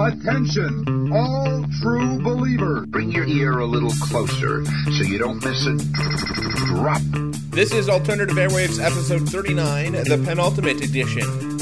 Attention, all true believers. Bring your ear a little closer so you don't miss a drop. This is Alternative Airwaves episode 39, the penultimate edition.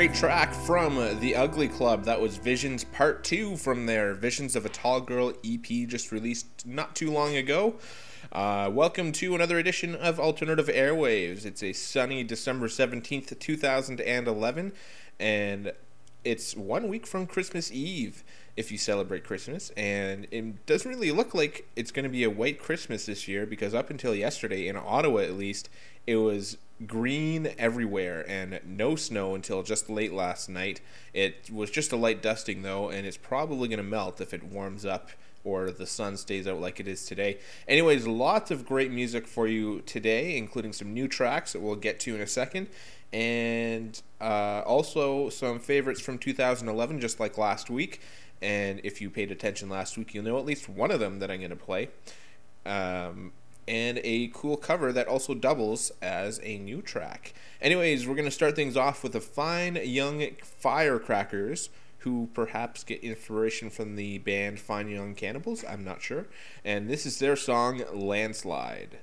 Great track from the Ugly Club. That was Visions Part 2 from their Visions of a Tall Girl EP, just released not too long ago. Uh, welcome to another edition of Alternative Airwaves. It's a sunny December 17th, 2011, and it's one week from Christmas Eve if you celebrate Christmas. And it doesn't really look like it's going to be a white Christmas this year because up until yesterday, in Ottawa at least, it was green everywhere and no snow until just late last night. It was just a light dusting though, and it's probably going to melt if it warms up or the sun stays out like it is today. Anyways, lots of great music for you today, including some new tracks that we'll get to in a second, and uh, also some favorites from 2011, just like last week. And if you paid attention last week, you'll know at least one of them that I'm going to play. Um, and a cool cover that also doubles as a new track. Anyways, we're going to start things off with the fine young firecrackers who perhaps get inspiration from the band Fine Young Cannibals, I'm not sure. And this is their song Landslide.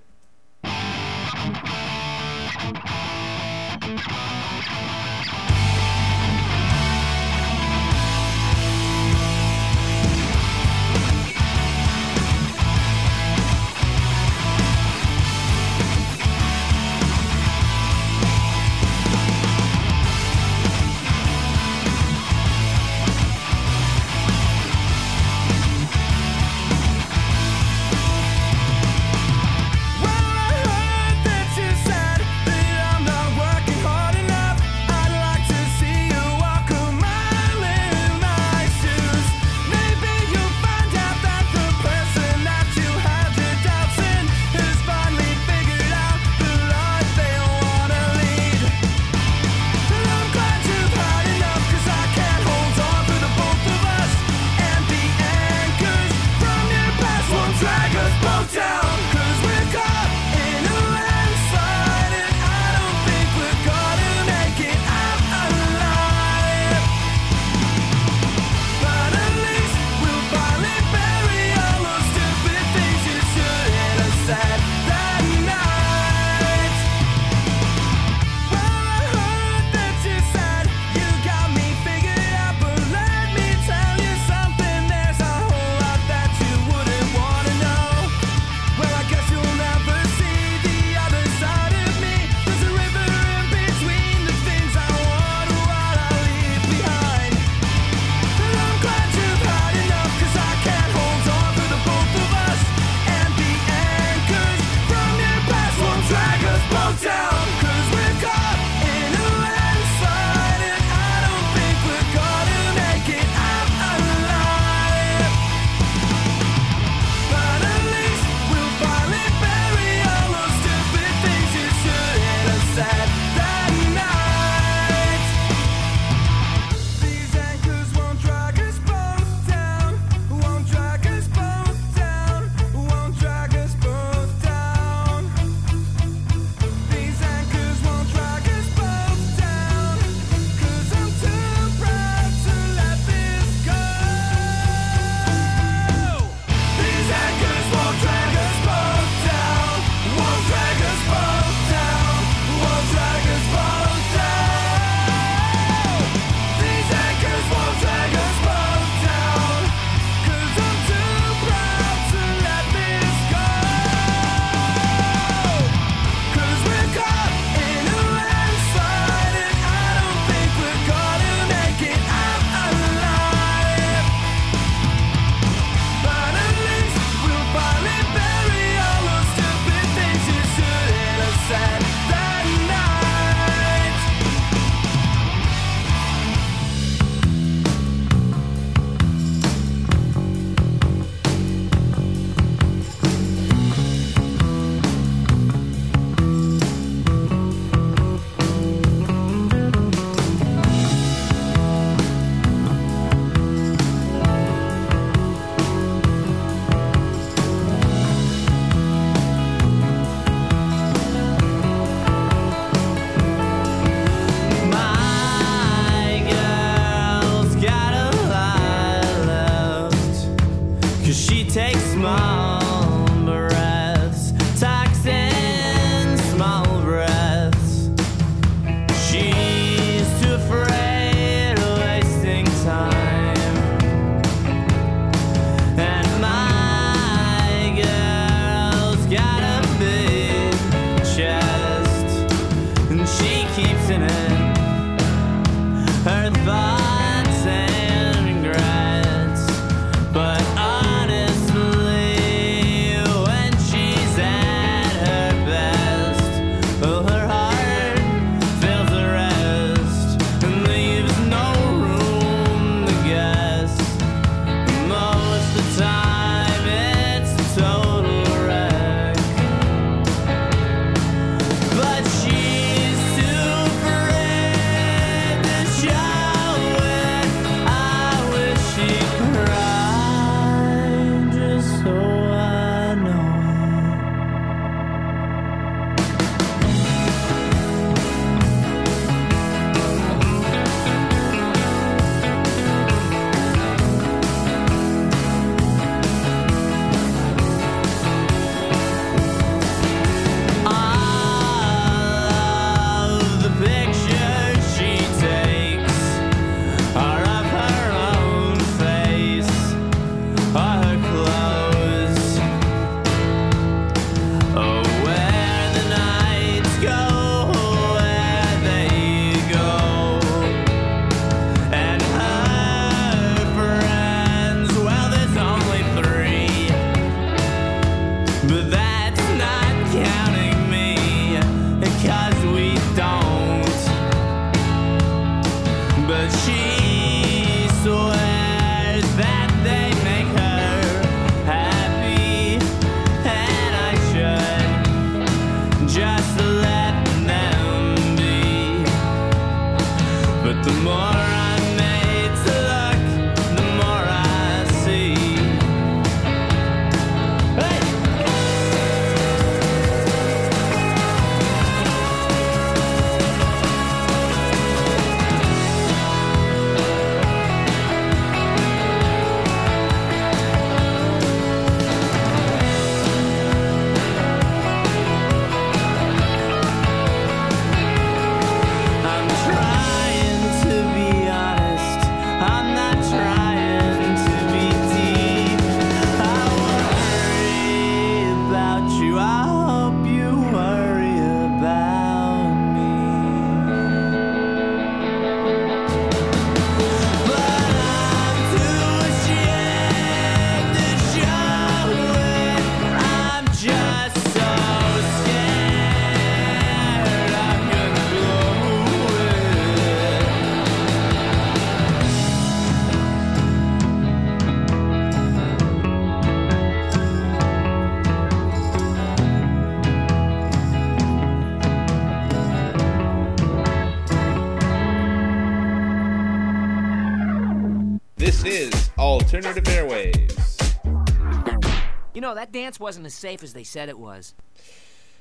That dance wasn't as safe as they said it was.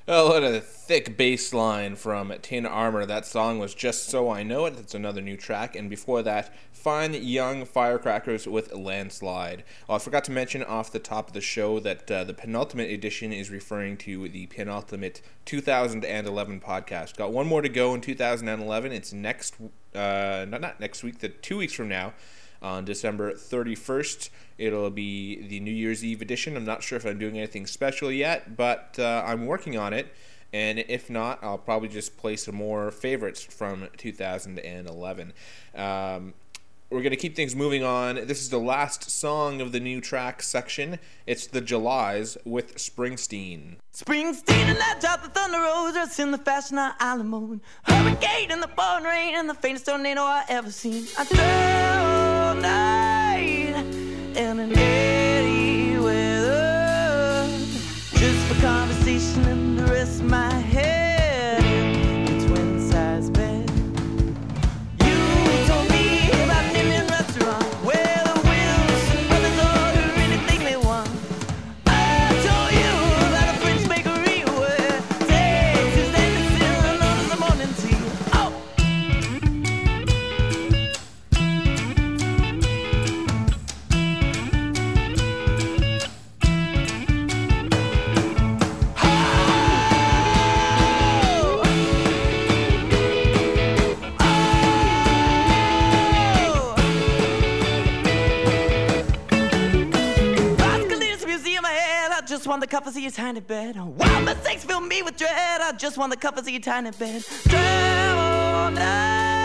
Oh, what a thick bass line from Tin Armor. That song was Just So I Know It. That's another new track. And before that, Fine Young Firecrackers with Landslide. Oh, I forgot to mention off the top of the show that uh, the penultimate edition is referring to the penultimate 2011 podcast. Got one more to go in 2011. It's next, uh, not, not next week, the two weeks from now on December 31st. It'll be the New Year's Eve edition. I'm not sure if I'm doing anything special yet, but uh, I'm working on it. And if not, I'll probably just play some more favorites from 2011. Um, we're going to keep things moving on. This is the last song of the new track section. It's The Julys with Springsteen. Springsteen and I drop the thunder in the fashion of Alamo. Hurricane in the pouring rain and the faintest tornado I ever seen. I my comforts of your tiny bed. Wild mistakes fill me with dread. I just want the covers of your tiny bed. Dream on. Oh,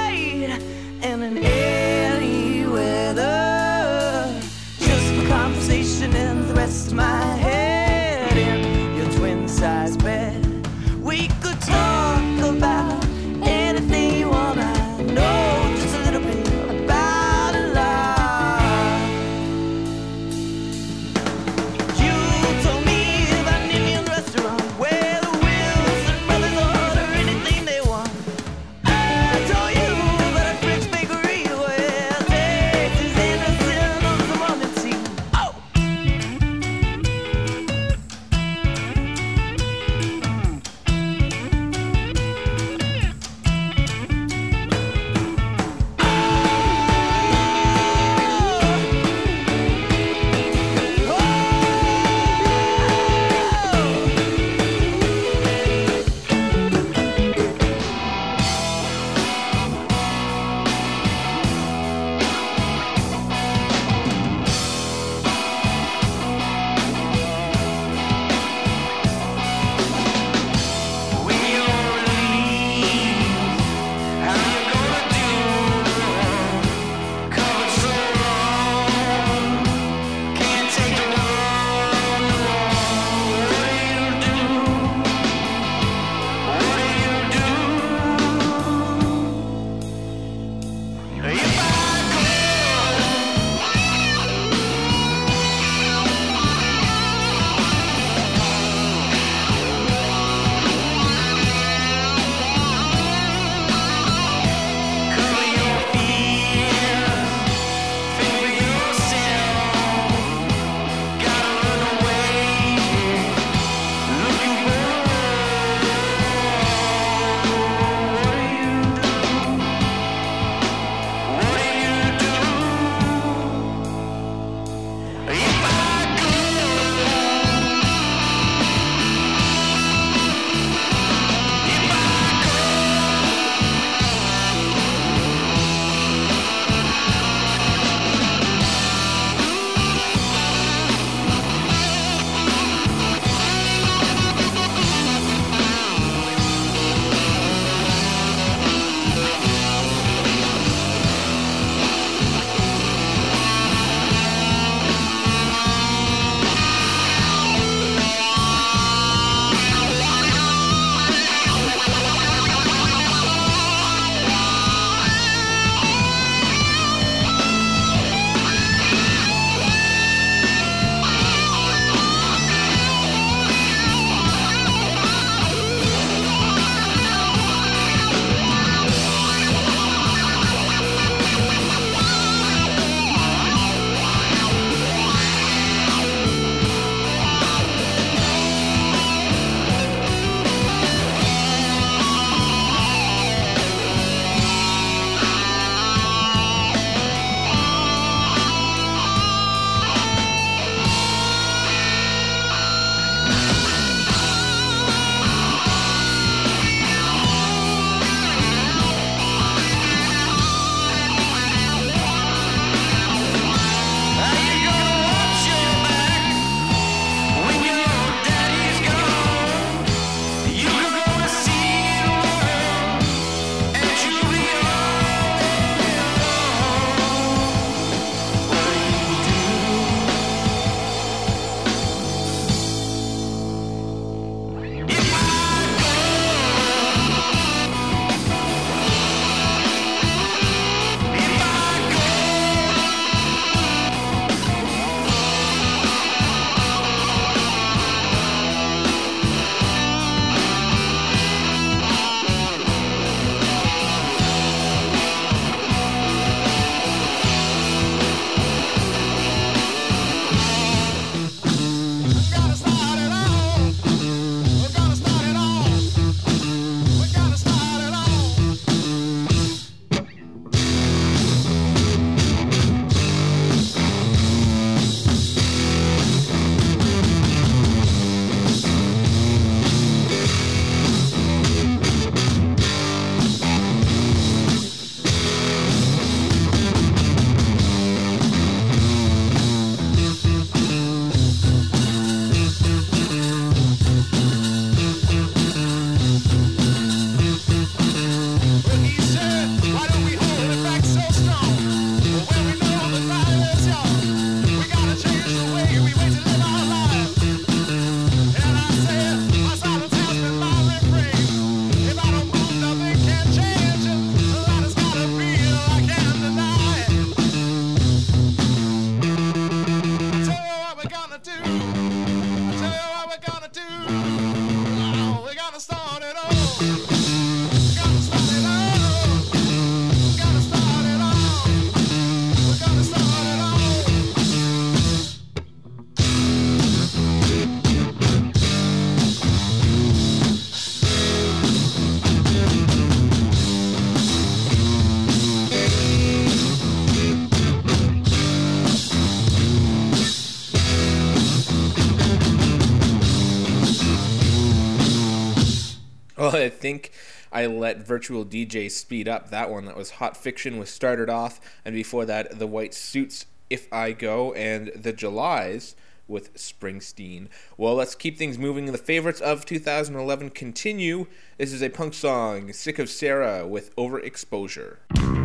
think I let Virtual DJ speed up that one. That was Hot Fiction was started off, and before that, The White Suits, If I Go, and The Julys with Springsteen. Well, let's keep things moving. The favorites of 2011 continue. This is a punk song, Sick of Sarah, with Overexposure.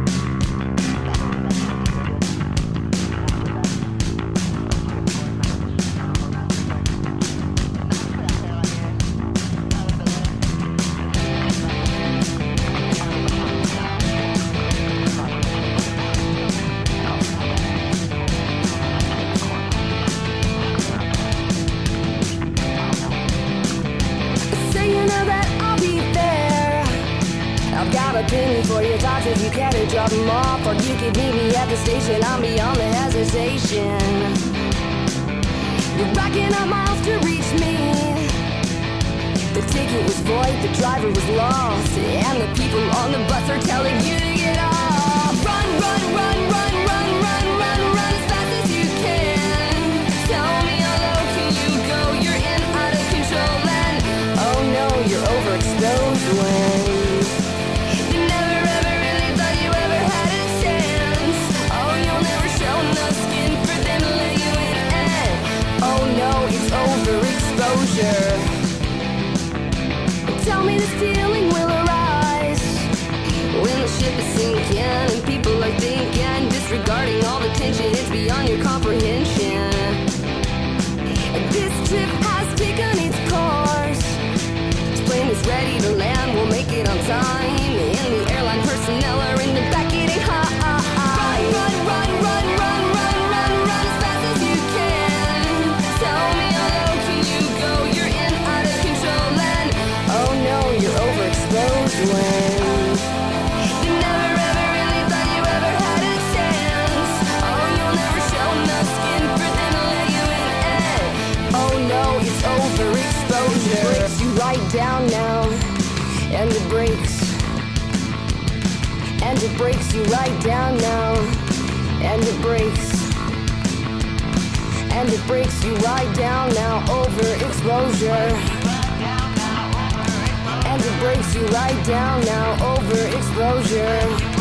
tell me this feeling will arise when the ship is sinking and people are thinking, disregarding all the tension. It's beyond your comprehension. This trip has taken its course. This plane is ready to land. We'll make it on time, and the airline personnel are. breaks you right down now. And it breaks. And it breaks you right down now over exposure. And it breaks you right down now over exposure.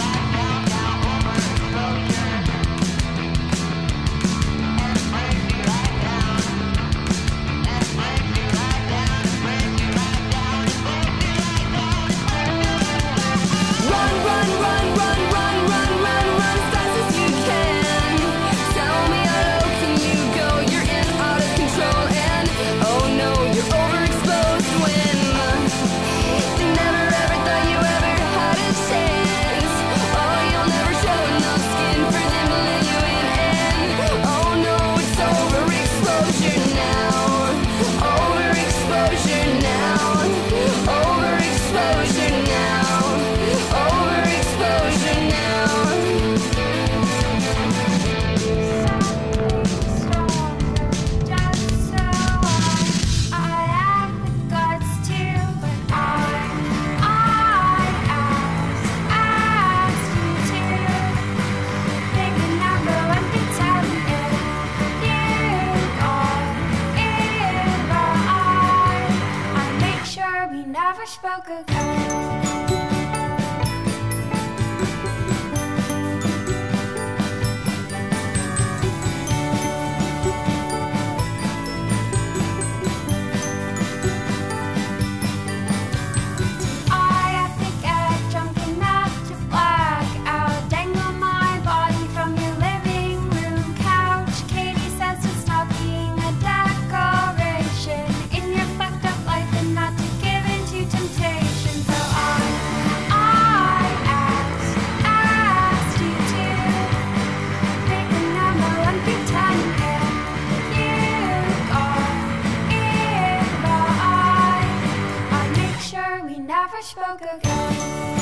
Fresh smoke again.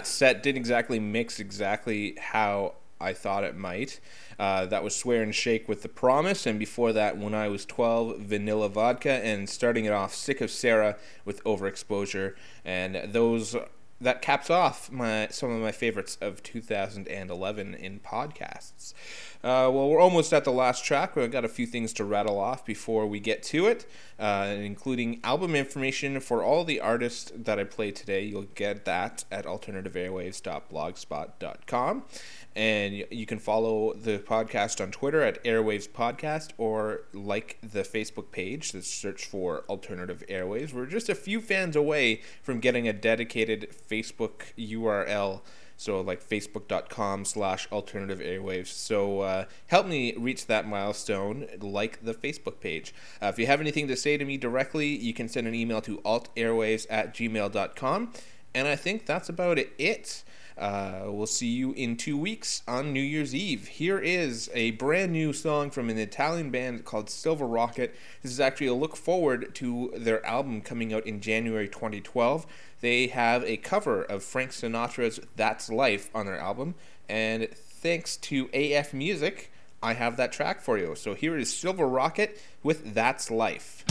That set didn't exactly mix exactly how I thought it might. Uh, that was Swear and Shake with The Promise, and before that, When I Was 12, Vanilla Vodka, and starting it off, Sick of Sarah with Overexposure. And those that caps off my some of my favorites of 2011 in podcasts. Uh, well, we're almost at the last track. We've got a few things to rattle off before we get to it, uh, including album information for all the artists that I play today. You'll get that at alternativeairwaves.blogspot.com. And you can follow the podcast on Twitter at Airwaves Podcast or like the Facebook page. Just search for Alternative Airwaves. We're just a few fans away from getting a dedicated Facebook URL. So like facebook.com slash alternative airwaves. So uh, help me reach that milestone, like the Facebook page. Uh, if you have anything to say to me directly, you can send an email to altairwaves at gmail.com. And I think that's about it. Uh, we'll see you in two weeks on New Year's Eve. Here is a brand new song from an Italian band called Silver Rocket. This is actually a look forward to their album coming out in January 2012. They have a cover of Frank Sinatra's That's Life on their album, and thanks to AF Music, I have that track for you. So here is Silver Rocket with That's Life.